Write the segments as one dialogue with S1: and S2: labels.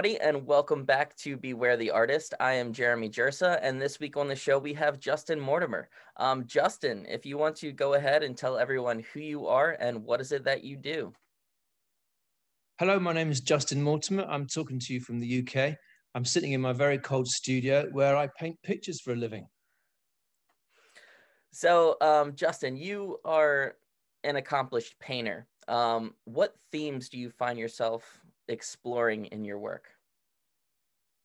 S1: everybody, and welcome back to Beware the Artist. I am Jeremy Jersa, and this week on the show we have Justin Mortimer. Um, Justin, if you want to go ahead and tell everyone who you are and what is it that you do.
S2: Hello, my name is Justin Mortimer. I'm talking to you from the UK. I'm sitting in my very cold studio where I paint pictures for a living.
S1: So, um, Justin, you are an accomplished painter. Um, what themes do you find yourself exploring in your work?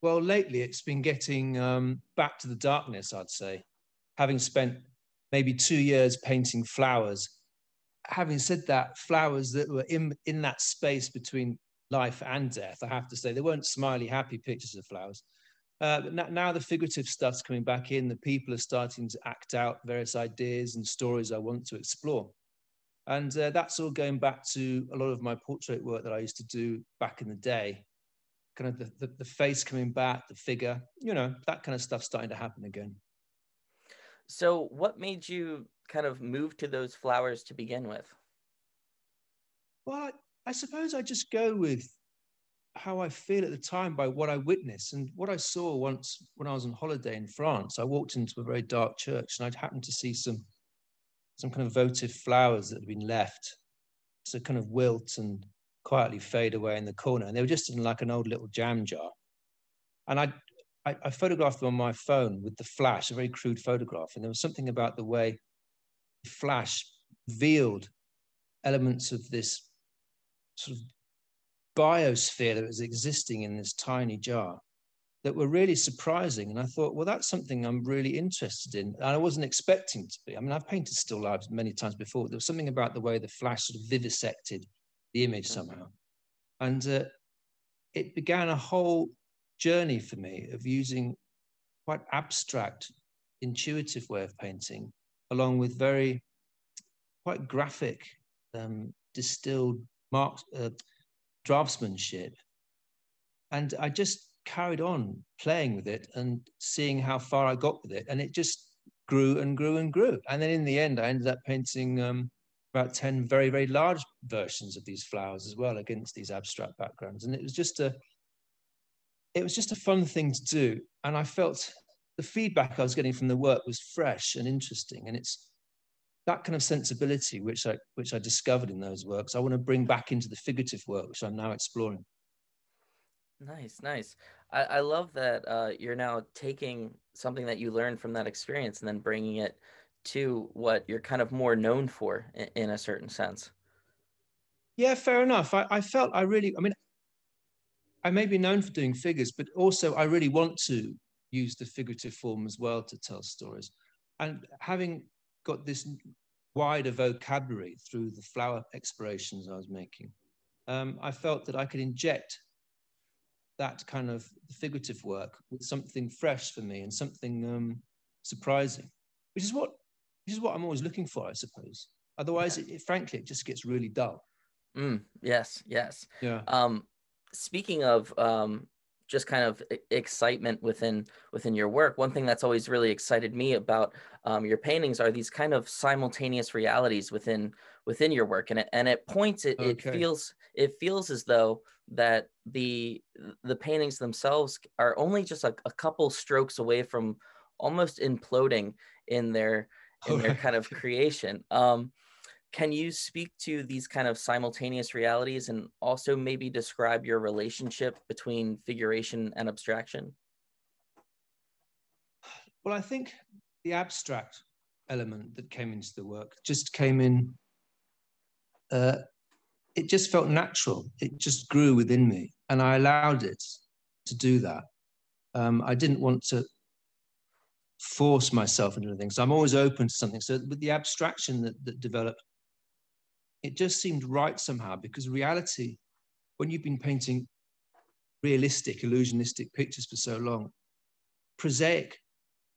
S2: Well, lately it's been getting um, back to the darkness, I'd say. Having spent maybe two years painting flowers, having said that, flowers that were in, in that space between life and death, I have to say, they weren't smiley, happy pictures of flowers. Uh, but now the figurative stuff's coming back in. The people are starting to act out various ideas and stories I want to explore. And uh, that's all going back to a lot of my portrait work that I used to do back in the day. Kind of the, the, the face coming back, the figure, you know, that kind of stuff starting to happen again.
S1: So, what made you kind of move to those flowers to begin with?
S2: Well, I suppose I just go with how I feel at the time by what I witness and what I saw once when I was on holiday in France. I walked into a very dark church and I'd happened to see some some kind of votive flowers that had been left to kind of wilt and quietly fade away in the corner. And they were just in like an old little jam jar. And I, I, I photographed them on my phone with the flash, a very crude photograph. And there was something about the way the flash revealed elements of this sort of biosphere that was existing in this tiny jar that were really surprising. And I thought, well, that's something I'm really interested in. And I wasn't expecting to be. I mean, I've painted still lives many times before. There was something about the way the flash sort of vivisected the image somehow. And uh, it began a whole journey for me of using quite abstract, intuitive way of painting, along with very quite graphic, um, distilled marks, uh, draftsmanship. And I just carried on playing with it and seeing how far I got with it. And it just grew and grew and grew. And then in the end, I ended up painting um, about 10 very, very large versions of these flowers as well against these abstract backgrounds. And it was just a, it was just a fun thing to do. And I felt the feedback I was getting from the work was fresh and interesting. And it's that kind of sensibility which I, which I discovered in those works, I want to bring back into the figurative work, which I'm now exploring.
S1: Nice, nice. I, I love that uh, you're now taking something that you learned from that experience and then bringing it to what you're kind of more known for in, in a certain sense.
S2: Yeah, fair enough. I, I felt I really, I mean, I may be known for doing figures, but also I really want to use the figurative form as well to tell stories. And having got this wider vocabulary through the flower explorations I was making, um, I felt that I could inject that kind of figurative work with something fresh for me and something um, surprising, which is what which is what I'm always looking for, I suppose. Otherwise, it, it, frankly, it just gets really dull.
S1: Mm, yes, yes.
S2: Yeah.
S1: Um, speaking of um, just kind of excitement within within your work, one thing that's always really excited me about um, your paintings are these kind of simultaneous realities within within your work, and it, and at points it, okay. it feels it feels as though that the the paintings themselves are only just a, a couple strokes away from almost imploding in their in their kind of creation. Um, can you speak to these kind of simultaneous realities and also maybe describe your relationship between figuration and abstraction?
S2: Well, I think the abstract element that came into the work just came in uh, it just felt natural. It just grew within me, and I allowed it to do that. Um, I didn't want to force myself into anything, so I'm always open to something. So with the abstraction that, that developed, it just seemed right somehow because reality, when you've been painting realistic, illusionistic pictures for so long, prosaic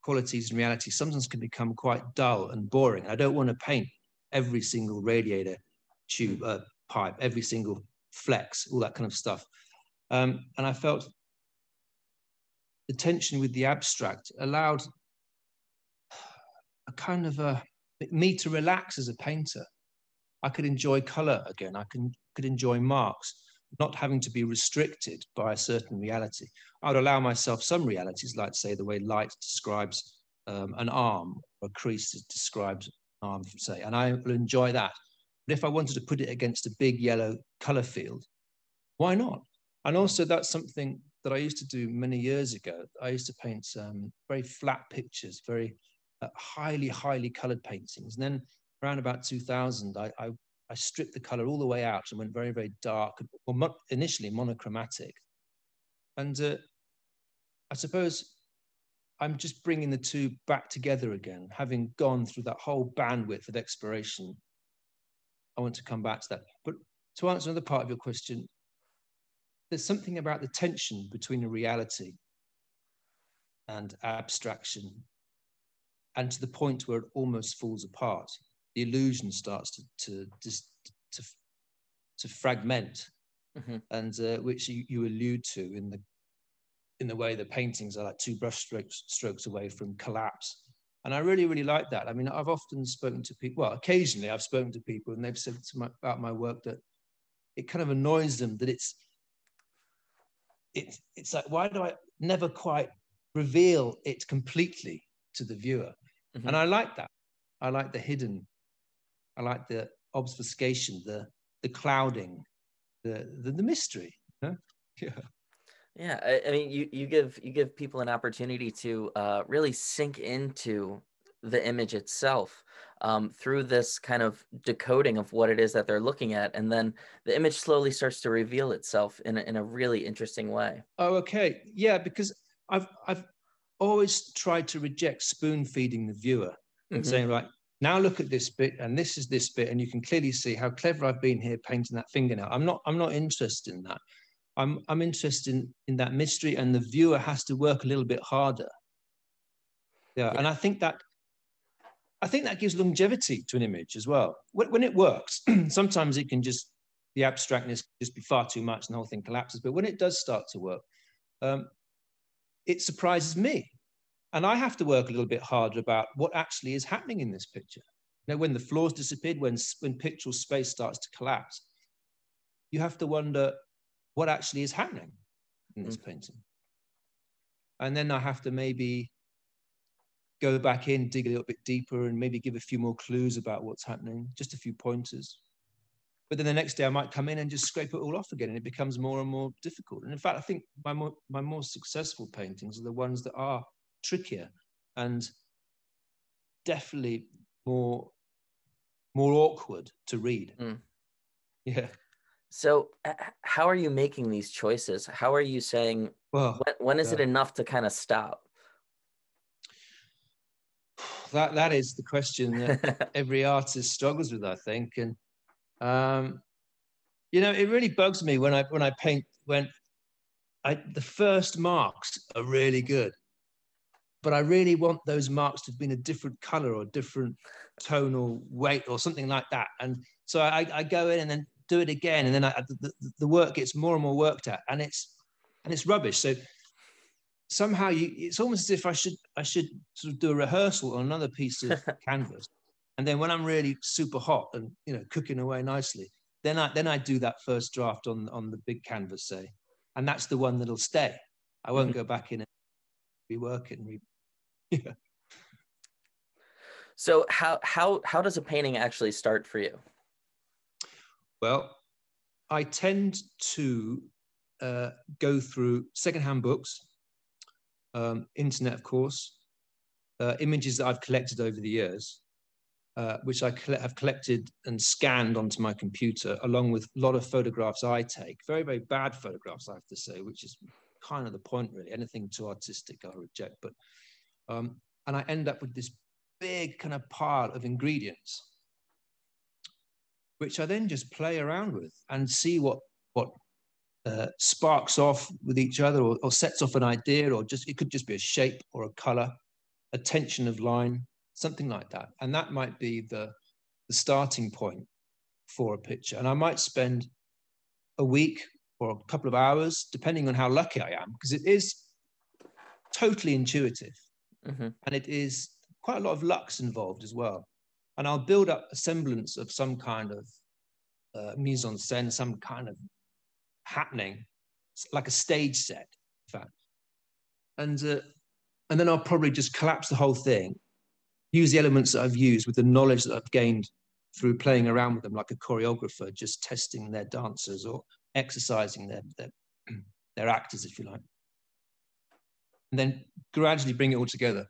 S2: qualities in reality sometimes can become quite dull and boring. I don't want to paint every single radiator tube, uh, pipe, every single flex, all that kind of stuff. Um, and I felt the tension with the abstract allowed a kind of a me to relax as a painter. I could enjoy color again. I can, could enjoy marks. not having to be restricted by a certain reality. I would allow myself some realities, like say the way light describes um, an arm or a crease describes an arm, say, and I will enjoy that. But if I wanted to put it against a big yellow color field, why not? And also that's something that I used to do many years ago. I used to paint um, very flat pictures, very uh, highly, highly colored paintings. And then around about 2000, I, I, I, stripped the color all the way out and went very, very dark, well, mo initially monochromatic. And uh, I suppose I'm just bringing the two back together again, having gone through that whole bandwidth of exploration. I want to come back to that. But to answer another part of your question, there's something about the tension between a reality and abstraction, and to the point where it almost falls apart. The illusion starts to to just to, to fragment, mm-hmm. and uh, which you, you allude to in the in the way the paintings are like two brush strokes, strokes away from collapse. And I really, really like that. I mean, I've often spoken to people, well, occasionally I've spoken to people and they've said my, about my work that it kind of annoys them that it's it's it's like why do I never quite reveal it completely to the viewer? Mm-hmm. And I like that. I like the hidden. I like the obfuscation, the the clouding, the the, the mystery. Yeah.
S1: Yeah, I, I, mean, you you give you give people an opportunity to uh, really sink into the image itself um, through this kind of decoding of what it is that they're looking at. And then the image slowly starts to reveal itself in a, in a really interesting way.
S2: Oh, okay. Yeah, because I've, I've always tried to reject spoon feeding the viewer and mm-hmm. saying, right, now look at this bit and this is this bit and you can clearly see how clever I've been here painting that fingernail. I'm not, I'm not interested in that. I'm, I'm interested in, in that mystery and the viewer has to work a little bit harder. Yeah, yeah. and I think that I think that gives longevity to an image as well. When, when it works, sometimes it can just, the abstractness just be far too much and the whole thing collapses. But when it does start to work, um, it surprises me. And I have to work a little bit harder about what actually is happening in this picture. You know, when the floors disappeared, when, when pictorial space starts to collapse, you have to wonder what actually is happening in this mm. painting. And then I have to maybe go back in, dig a little bit deeper, and maybe give a few more clues about what's happening, just a few pointers. But then the next day I might come in and just scrape it all off again, and it becomes more and more difficult. And in fact, I think my more, my more successful paintings are the ones that are trickier and definitely more more awkward to read. Mm. Yeah.
S1: So, how are you making these choices? How are you saying well, when, when is it enough to kind of stop?
S2: that that is the question that every artist struggles with, I think. And um, you know, it really bugs me when I when I paint when I the first marks are really good, but I really want those marks to have been a different color or different tonal weight or something like that. And so I, I go in and then do it again, and then I, the, the work gets more and more worked at, and it's and it's rubbish. So somehow you, it's almost as if I should I should sort of do a rehearsal on another piece of canvas, and then when I'm really super hot and you know cooking away nicely, then I then I do that first draft on on the big canvas, say, and that's the one that'll stay. I won't mm-hmm. go back in and rework it and re- yeah.
S1: So how how how does a painting actually start for you?
S2: Well, I tend to uh, go through secondhand books um, internet, of course, uh, images that I've collected over the years, uh, which I have collected and scanned onto my computer, along with a lot of photographs I take. Very, very bad photographs, I have to say, which is kind of the point, really. Anything too artistic, I reject. But um, and I end up with this big kind of pile of ingredients, which I then just play around with and see what what uh, sparks off with each other or, or, sets off an idea or just it could just be a shape or a color a tension of line something like that. And that might be the the starting point for a picture. And i might spend a week or a couple of hours depending on how lucky i am because it is totally intuitive. Mm-hmm. and it is quite a lot of luck's involved as well and i'll build up a semblance of some kind of uh, mise en scène some kind of happening, like a stage set, in fact. And uh, and then I'll probably just collapse the whole thing, use the elements that I've used with the knowledge that I've gained through playing around with them like a choreographer, just testing their dancers or exercising their, their, their actors, if you like. And then gradually bring it all together.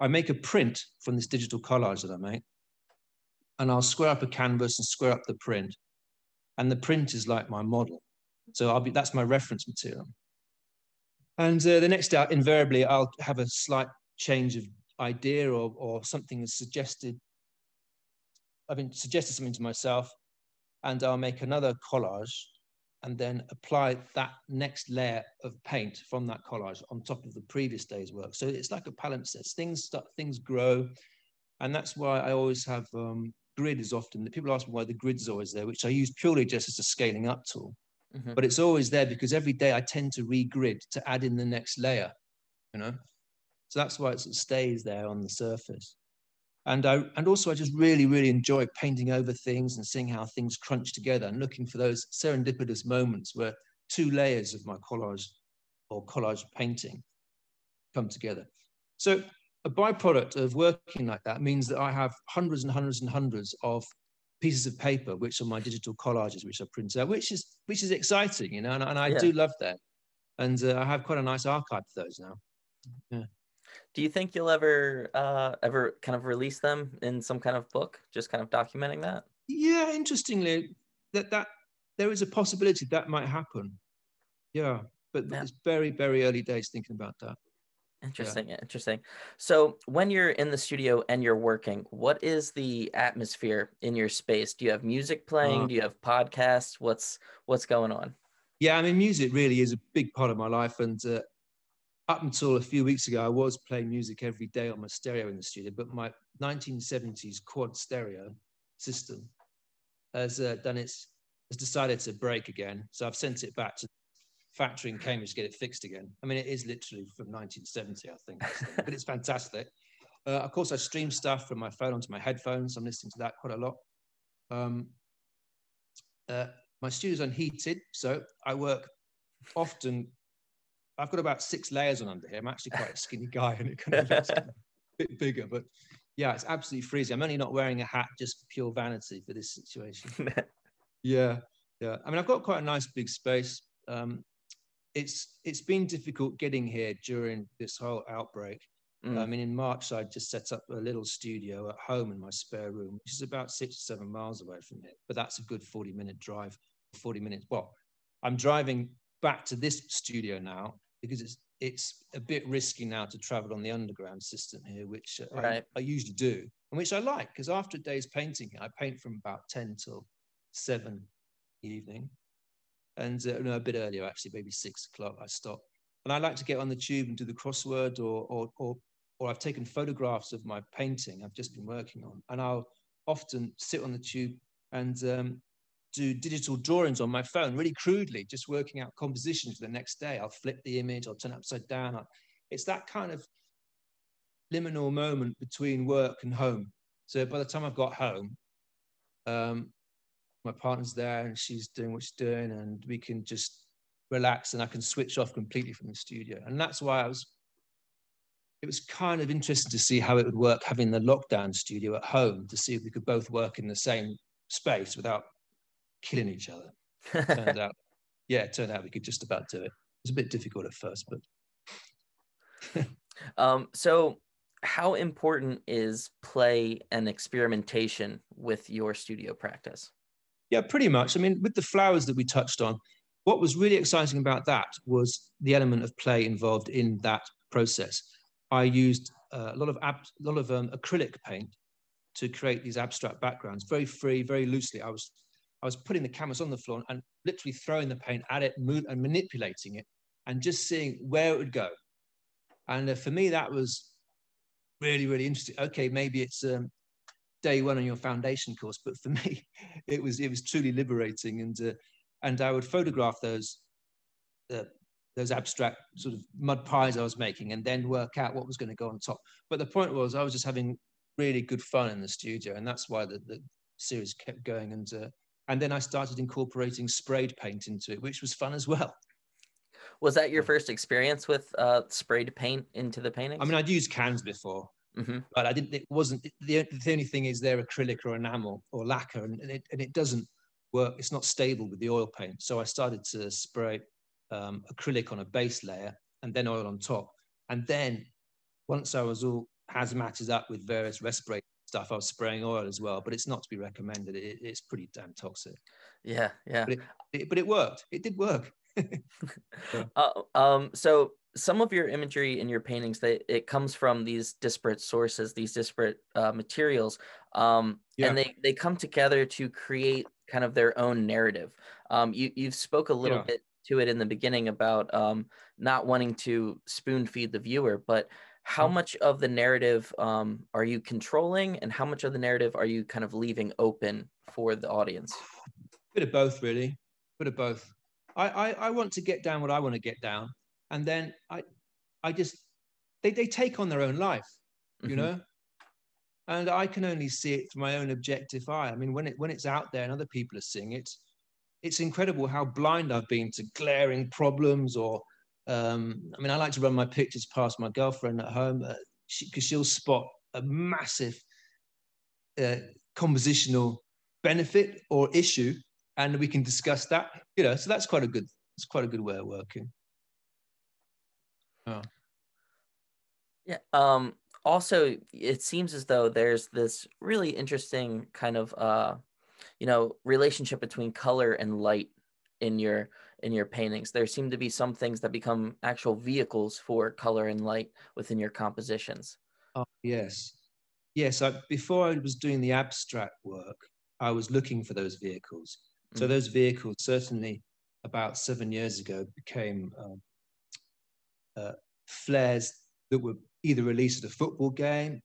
S2: I make a print from this digital collage that I make, and I'll square up a canvas and square up the print. And the print is like my model. So I'll be that's my reference material. And uh, the next day, invariably, I'll have a slight change of idea or, or something is suggested. I've been suggested something to myself, and I'll make another collage and then apply that next layer of paint from that collage on top of the previous day's work. So it's like a palimpsest. Things start, things grow, and that's why I always have um, grid is often. The people ask me why the grid's always there, which I use purely just as a scaling up tool. Mm-hmm. But it's always there because every day I tend to regrid to add in the next layer, you know. So that's why it stays there on the surface. And I and also I just really, really enjoy painting over things and seeing how things crunch together and looking for those serendipitous moments where two layers of my collage or collage painting come together. So a byproduct of working like that means that I have hundreds and hundreds and hundreds of pieces of paper, which are my digital collages, which I print out, which is which is exciting, you know, and, and I yeah. do love that. And uh, I have quite a nice archive of those now. Yeah.
S1: Do you think you'll ever uh, ever kind of release them in some kind of book, just kind of documenting that?
S2: Yeah, interestingly, that that there is a possibility that might happen. Yeah, but yeah. it's very very early days thinking about that.
S1: Interesting, yeah. interesting. So when you're in the studio and you're working, what is the atmosphere in your space? Do you have music playing? Uh, Do you have podcasts? What's what's going on?
S2: Yeah, I mean, music really is a big part of my life, and uh, up until a few weeks ago, I was playing music every day on my stereo in the studio. But my 1970s quad stereo system has uh, done its has decided to break again, so I've sent it back to factory in Cambridge to get it fixed again. I mean, it is literally from 1970, I think, but it's fantastic. Uh, of course, I stream stuff from my phone onto my headphones. I'm listening to that quite a lot. Um, uh, my studio's unheated, so I work often. I've got about six layers on under here. I'm actually quite a skinny guy, and it kind of looks a bit bigger. But yeah, it's absolutely freezing. I'm only not wearing a hat just for pure vanity for this situation. yeah, yeah. I mean, I've got quite a nice big space. Um, it's it's been difficult getting here during this whole outbreak. Mm. I mean, in March, I just set up a little studio at home in my spare room, which is about six or seven miles away from here. But that's a good 40 minute drive, 40 minutes. Well, I'm driving back to this studio now because it's it's a bit risky now to travel on the underground system here, which right. I, I, usually do, and which I like because after a day's painting, I paint from about 10 till 7 evening and uh, no, a bit earlier actually, maybe six o'clock. I stop, and I like to get on the tube and do the crossword, or or or, or I've taken photographs of my painting I've just been working on, and I'll often sit on the tube and um, do digital drawings on my phone, really crudely, just working out compositions for the next day. I'll flip the image, I'll turn it upside down. I'll, it's that kind of liminal moment between work and home. So by the time I've got home, um, my partner's there and she's doing what she's doing and we can just relax and I can switch off completely from the studio. And that's why I was, it was kind of interesting to see how it would work having the lockdown studio at home to see if we could both work in the same space without killing each other. turned out, yeah, it turned out we could just about do it. It was a bit difficult at first,
S1: but. um, so how important is play and experimentation with your studio practice?
S2: Yeah, pretty much. I mean, with the flowers that we touched on, what was really exciting about that was the element of play involved in that process. I used uh, a lot of ab- a lot of um, acrylic paint to create these abstract backgrounds, very free, very loosely. I was I was putting the canvas on the floor and literally throwing the paint at it, and manipulating it, and just seeing where it would go. And uh, for me, that was really, really interesting. Okay, maybe it's um, day one on your foundation course, but for me, it was it was truly liberating, and uh, and I would photograph those uh, those abstract sort of mud pies I was making, and then work out what was going to go on top. But the point was, I was just having really good fun in the studio, and that's why the, the series kept going. And uh, and then I started incorporating sprayed paint into it, which was fun as well.
S1: Was that your first experience with uh, sprayed paint into the painting?
S2: I mean, I'd used cans before, mm-hmm. but I didn't. It wasn't the, the only thing is they're acrylic or enamel or lacquer, and, and, it and it doesn't work. It's not stable with the oil paint. So I started to spray um, acrylic on a base layer and then oil on top. And then once I was all hazmated up with various respirator stuff, I was spraying oil as well, but it's not to be recommended. It, it's pretty damn toxic.
S1: Yeah, yeah.
S2: But it, it, but it worked. It did work.
S1: uh, um, so some of your imagery in your paintings, they, it comes from these disparate sources, these disparate uh, materials, um, yeah. and they they come together to create kind of their own narrative. Um, you you've spoke a little yeah. bit to it in the beginning about um, not wanting to spoon feed the viewer, but how mm-hmm. much of the narrative um, are you controlling and how much of the narrative are you kind of leaving open for the audience
S2: bit of both really bit of both I, I, I want to get down what i want to get down and then i i just they, they take on their own life you mm-hmm. know and i can only see it through my own objective eye i mean when it when it's out there and other people are seeing it it's incredible how blind i've been to glaring problems or um, I mean, I like to run my pictures past my girlfriend at home because uh, she, she'll spot a massive uh, compositional benefit or issue, and we can discuss that. You know, so that's quite a good. It's quite a good way of working.
S1: Oh. Yeah. Um, also, it seems as though there's this really interesting kind of, uh, you know, relationship between color and light in your in your paintings. There seem to be some things that become actual vehicles for color and light within your compositions.
S2: Oh, yes. Yes, I, before I was doing the abstract work, I was looking for those vehicles. Mm. So those vehicles certainly about seven years ago became um, uh, flares that were either released at a football game,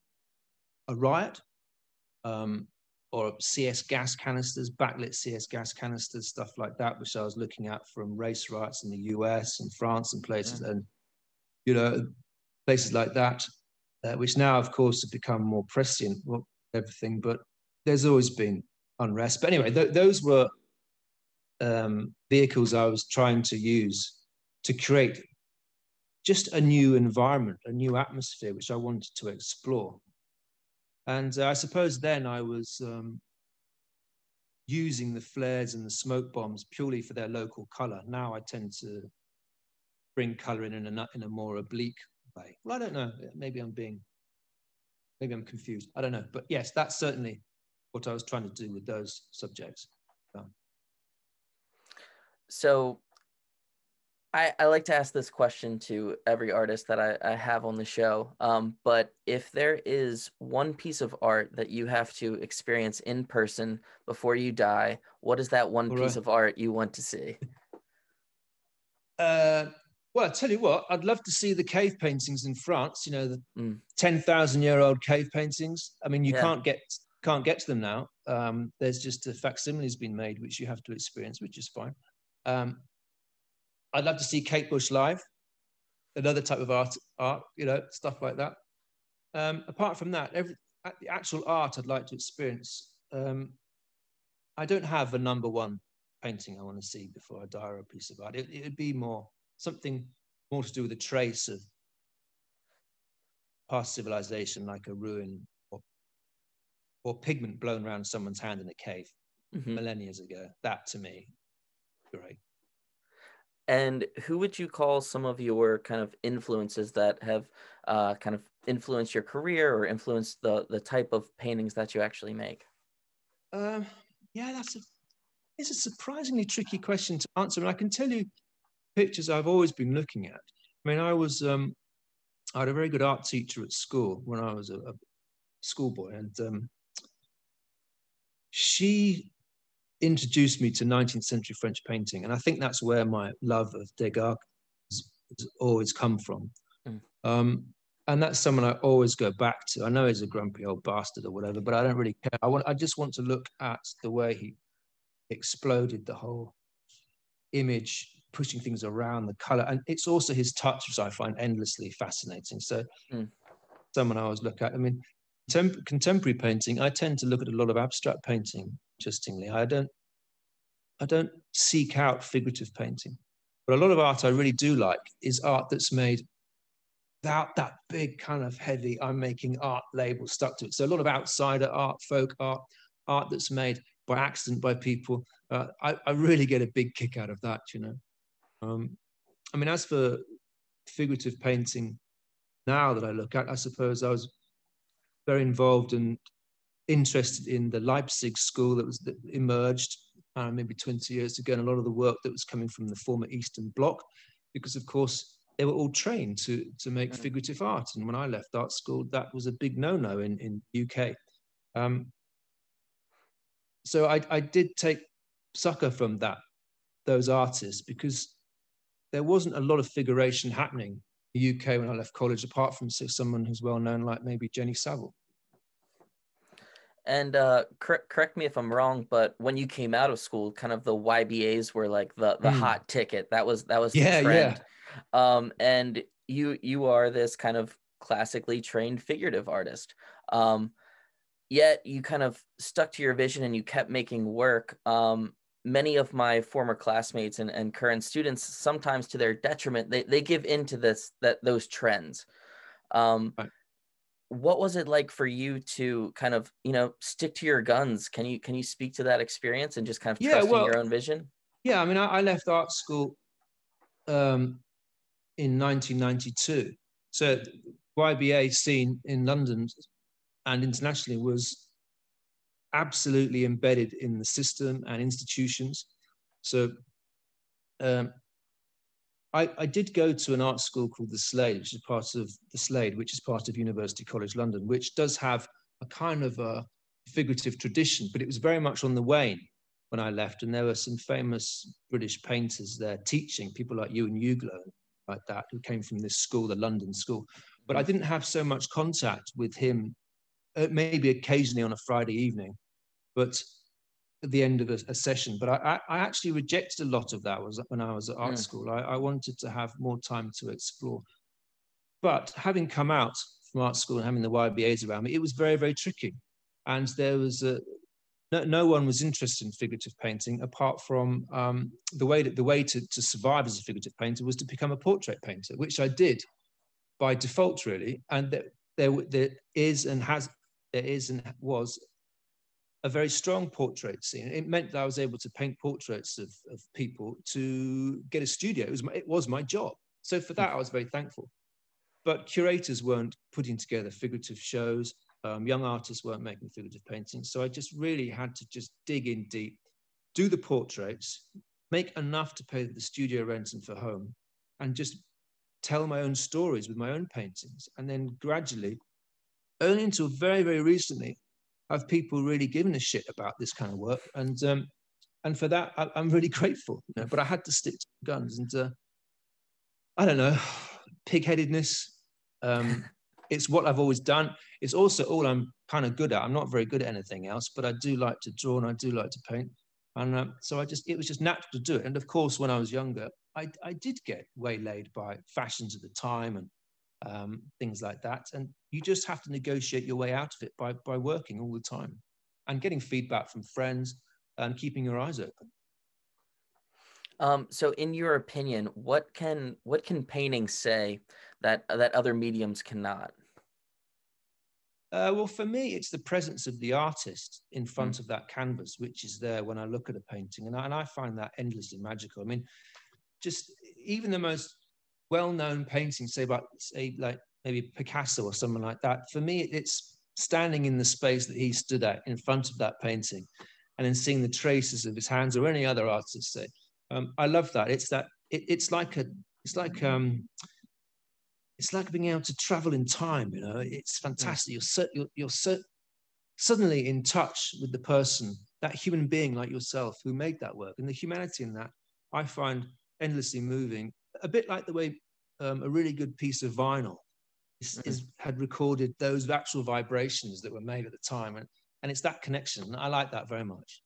S2: a riot, um, or CS gas canisters, backlit CS gas canisters, stuff like that, which I was looking at from race riots in the US and France and places, yeah. and you know, places like that, uh, which now, of course, have become more prescient, well, everything. But there's always been unrest. But anyway, th- those were um, vehicles I was trying to use to create just a new environment, a new atmosphere, which I wanted to explore. And uh, I suppose then I was um, using the flares and the smoke bombs purely for their local color. Now I tend to bring color in in a, in a more oblique way. Well, I don't know. Maybe I'm being, maybe I'm confused. I don't know. But yes, that's certainly what I was trying to do with those subjects. Um,
S1: so I, I like to ask this question to every artist that I, I have on the show. Um, but if there is one piece of art that you have to experience in person before you die, what is that one All piece of art you want to see?
S2: Uh, well, I tell you what, I'd love to see the cave paintings in France. You know, the mm. ten thousand year old cave paintings. I mean, you yeah. can't get can't get to them now. Um, there's just a facsimile has been made, which you have to experience, which is fine. Um, I'd love to see Kate Bush live, another type of art, art, you know, stuff like that. Um, apart from that, every the actual art I'd like to experience. Um, I don't have a number one painting I want to see before I die or a piece of art. It, it'd be more something more to do with a trace of past civilization, like a ruin or, or pigment blown around someone's hand in a cave mm-hmm. millennia ago. That to me, great.
S1: And who would you call some of your kind of influences that have uh, kind of influenced your career or influenced the the type of paintings that you actually make?
S2: Um, yeah, that's a it's a surprisingly tricky question to answer. And I can tell you pictures I've always been looking at. I mean, I was um, I had a very good art teacher at school when I was a, a schoolboy, and um, she introduced me to 19th century French painting. And I think that's where my love of Degas has, has always come from. Mm. Um, and that's someone I always go back to. I know he's a grumpy old bastard or whatever, but I don't really care. I want, I just want to look at the way he exploded the whole image, pushing things around, the color, and it's also his touch, which I find endlessly fascinating. So, mm. someone I always look at. I mean, contemporary painting, I tend to look at a lot of abstract painting interestingly. I don't I don't seek out figurative painting. But a lot of art I really do like is art that's made without that big kind of heavy I'm making art label stuck to it. So a lot of outsider art, folk art, art that's made by accident by people. Uh, I, I, really get a big kick out of that, you know. Um, I mean, as for figurative painting, now that I look at, I suppose I was very involved and interested in the Leipzig school that was that emerged uh, maybe 20 years ago, and a lot of the work that was coming from the former Eastern Bloc, because of course they were all trained to to make mm. figurative art. And when I left art school, that was a big no-no in in UK. Um, so I, I did take sucker from that those artists because there wasn't a lot of figuration happening in the UK when I left college, apart from someone who's well known like maybe Jenny Saville.
S1: And uh, cor- correct me if I'm wrong, but when you came out of school, kind of the YBAs were like the the mm. hot ticket. That was that was the yeah, trend. Yeah. Um, and you you are this kind of classically trained figurative artist. Um, yet you kind of stuck to your vision and you kept making work. Um, many of my former classmates and, and current students, sometimes to their detriment, they, they give into this that those trends. Um, right what was it like for you to kind of you know stick to your guns? Can you can you speak to that experience and just kind of trust well, your own vision?
S2: Yeah i mean i, I left art school um, in 1992 so yba scene in london and internationally was absolutely embedded in the system and institutions. So um, I, I, did go to an art school called the Slade, which is part of the Slade, which is part of University College London, which does have a kind of a figurative tradition, but it was very much on the wane when I left. And there were some famous British painters there teaching, people like Euan Uglow, like that, who came from this school, the London school. But I didn't have so much contact with him, uh, maybe occasionally on a Friday evening. But at the end of a, a session. But I, I, actually rejected a lot of that was when I was at art mm. school. I, I, wanted to have more time to explore. But having come out from art school and having the YBAs around me, it was very, very tricky. And there was a, no, no one was interested in figurative painting apart from um, the way that the way to, to survive as a figurative painter was to become a portrait painter, which I did by default, really. And there, there, there is and has there is and was a very strong portrait scene. It meant that I was able to paint portraits of, of people to get a studio. It was, my, it was my job. So for that, I was very thankful. But curators weren't putting together figurative shows. Um, young artists weren't making figurative paintings. So I just really had to just dig in deep, do the portraits, make enough to pay the studio rent and for home, and just tell my own stories with my own paintings. And then gradually, only until very, very recently, have people really given a shit about this kind of work, and um, and for that I, am really grateful. You know? But I had to stick to guns, and uh, I don't know, pigheadedness. Um, it's what I've always done. It's also all I'm kind of good at. I'm not very good at anything else, but I do like to draw and I do like to paint. And uh, so I just, it was just natural to do it. And of course, when I was younger, I, I did get waylaid by fashions of the time and um, things like that. And you just have to negotiate your way out of it by, by working all the time and getting feedback from friends and keeping your eyes open.
S1: Um, so, in your opinion, what can what can painting say that that other mediums cannot?
S2: Uh, well, for me, it's the presence of the artist in front mm. of that canvas, which is there when I look at a painting, and I, and I find that endlessly magical. I mean, just even the most well-known paintings, say about say like maybe Picasso or someone like that. For me, it's standing in the space that he stood at in front of that painting, and then seeing the traces of his hands or any other artist say. Um, I love that. It's that. It, it's like a. It's like um. It's like being able to travel in time. You know, it's fantastic. You're so, you're, you're so suddenly in touch with the person, that human being like yourself who made that work, and the humanity in that I find endlessly moving a bit like the way um, a really good piece of vinyl is, mm-hmm. is, had recorded those actual vibrations that were made at the time, and and it's that connection. I like that very much.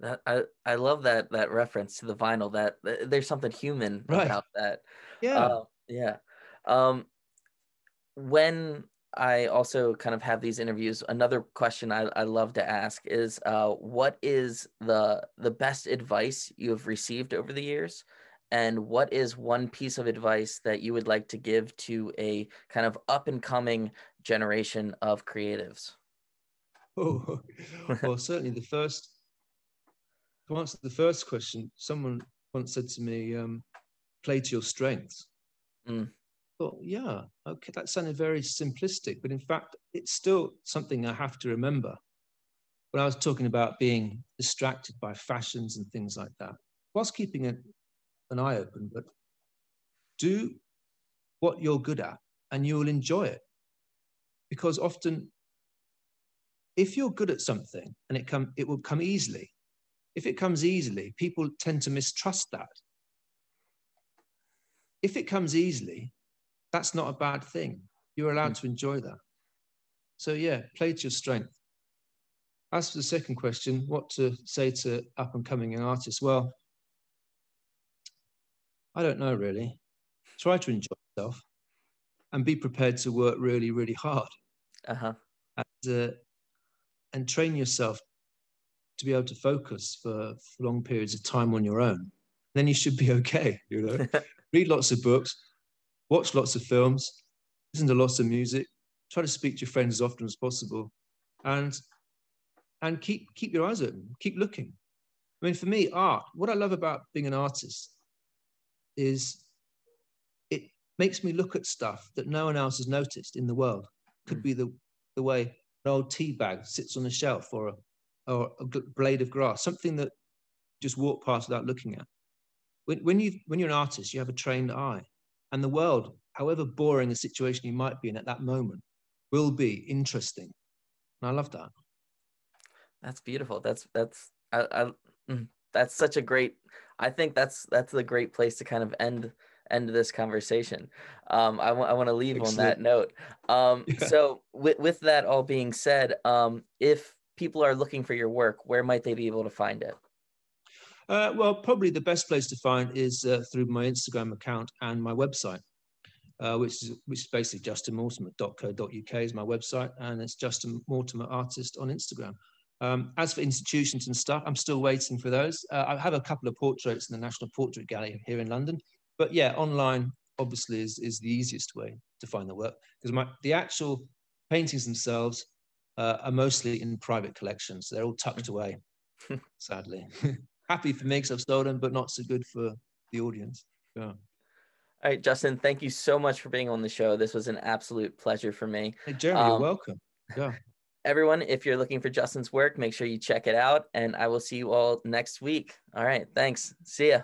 S1: That I, I love that that reference to the vinyl. That, that there's something human right. about that.
S2: Yeah, uh,
S1: yeah. Um, when I also kind of have these interviews, another question I, I love to ask is, uh, what is the the best advice you have received over the years, and what is one piece of advice that you would like to give to a kind of up and coming generation of creatives?
S2: Oh, well, certainly the first to answer the first question, someone once said to me, um, "Play to your strengths." Mm thought, yeah, okay, that sounded very simplistic, but in fact, it's still something I have to remember. When I was talking about being distracted by fashions and things like that, whilst keeping an, an eye open, but do what you're good at and you'll enjoy it. Because often, if you're good at something and it come, it will come easily. If it comes easily, people tend to mistrust that. If it comes easily, that's not a bad thing. You're allowed mm. to enjoy that. So yeah, play to your strength. As for the second question, what to say to up and coming artists? Well, I don't know really. Try to enjoy yourself and be prepared to work really, really hard. Uh-huh. And, uh, and train yourself to be able to focus for, for long periods of time on your own. Then you should be okay. You know, read lots of books, watch lots of films, listen to lots of music, try to speak to your friends as often as possible, and and keep keep your eyes open, keep looking. I mean, for me, art. What I love about being an artist is it makes me look at stuff that no one else has noticed in the world. Could mm. be the the way an old tea bag sits on a shelf, or a or a blade of grass, something that just walk past without looking at. When, when you when you're an artist, you have a trained eye, and the world, however boring a situation you might be in at that moment, will be interesting. And I love that.
S1: That's beautiful. That's that's I, I mm, that's such a great. I think that's that's a great place to kind of end end this conversation. Um, I, w- I want to leave Excellent. on that note. Um, yeah. So with with that all being said, um, if people are looking for your work, where might they be able to find it?
S2: Uh, well, probably the best place to find is uh, through my Instagram account and my website, uh, which is which is basically justinmortimer.co.uk is my website, and it's Justin Mortimer Artist on Instagram. Um, as for institutions and stuff, I'm still waiting for those. Uh, I have a couple of portraits in the National Portrait Gallery here in London, but yeah, online obviously is, is the easiest way to find the work because the actual paintings themselves uh, are mostly in private collections. They're all tucked away, sadly. happy for me because I've stolen, but not so good for the audience. Yeah.
S1: All right, Justin, thank you so much for being on the show. This was an absolute pleasure for me.
S2: Hey, Jeremy, um, you're welcome. Yeah.
S1: Everyone, if you're looking for Justin's work, make sure you check it out, and I will see you all next week. All right, thanks. See ya.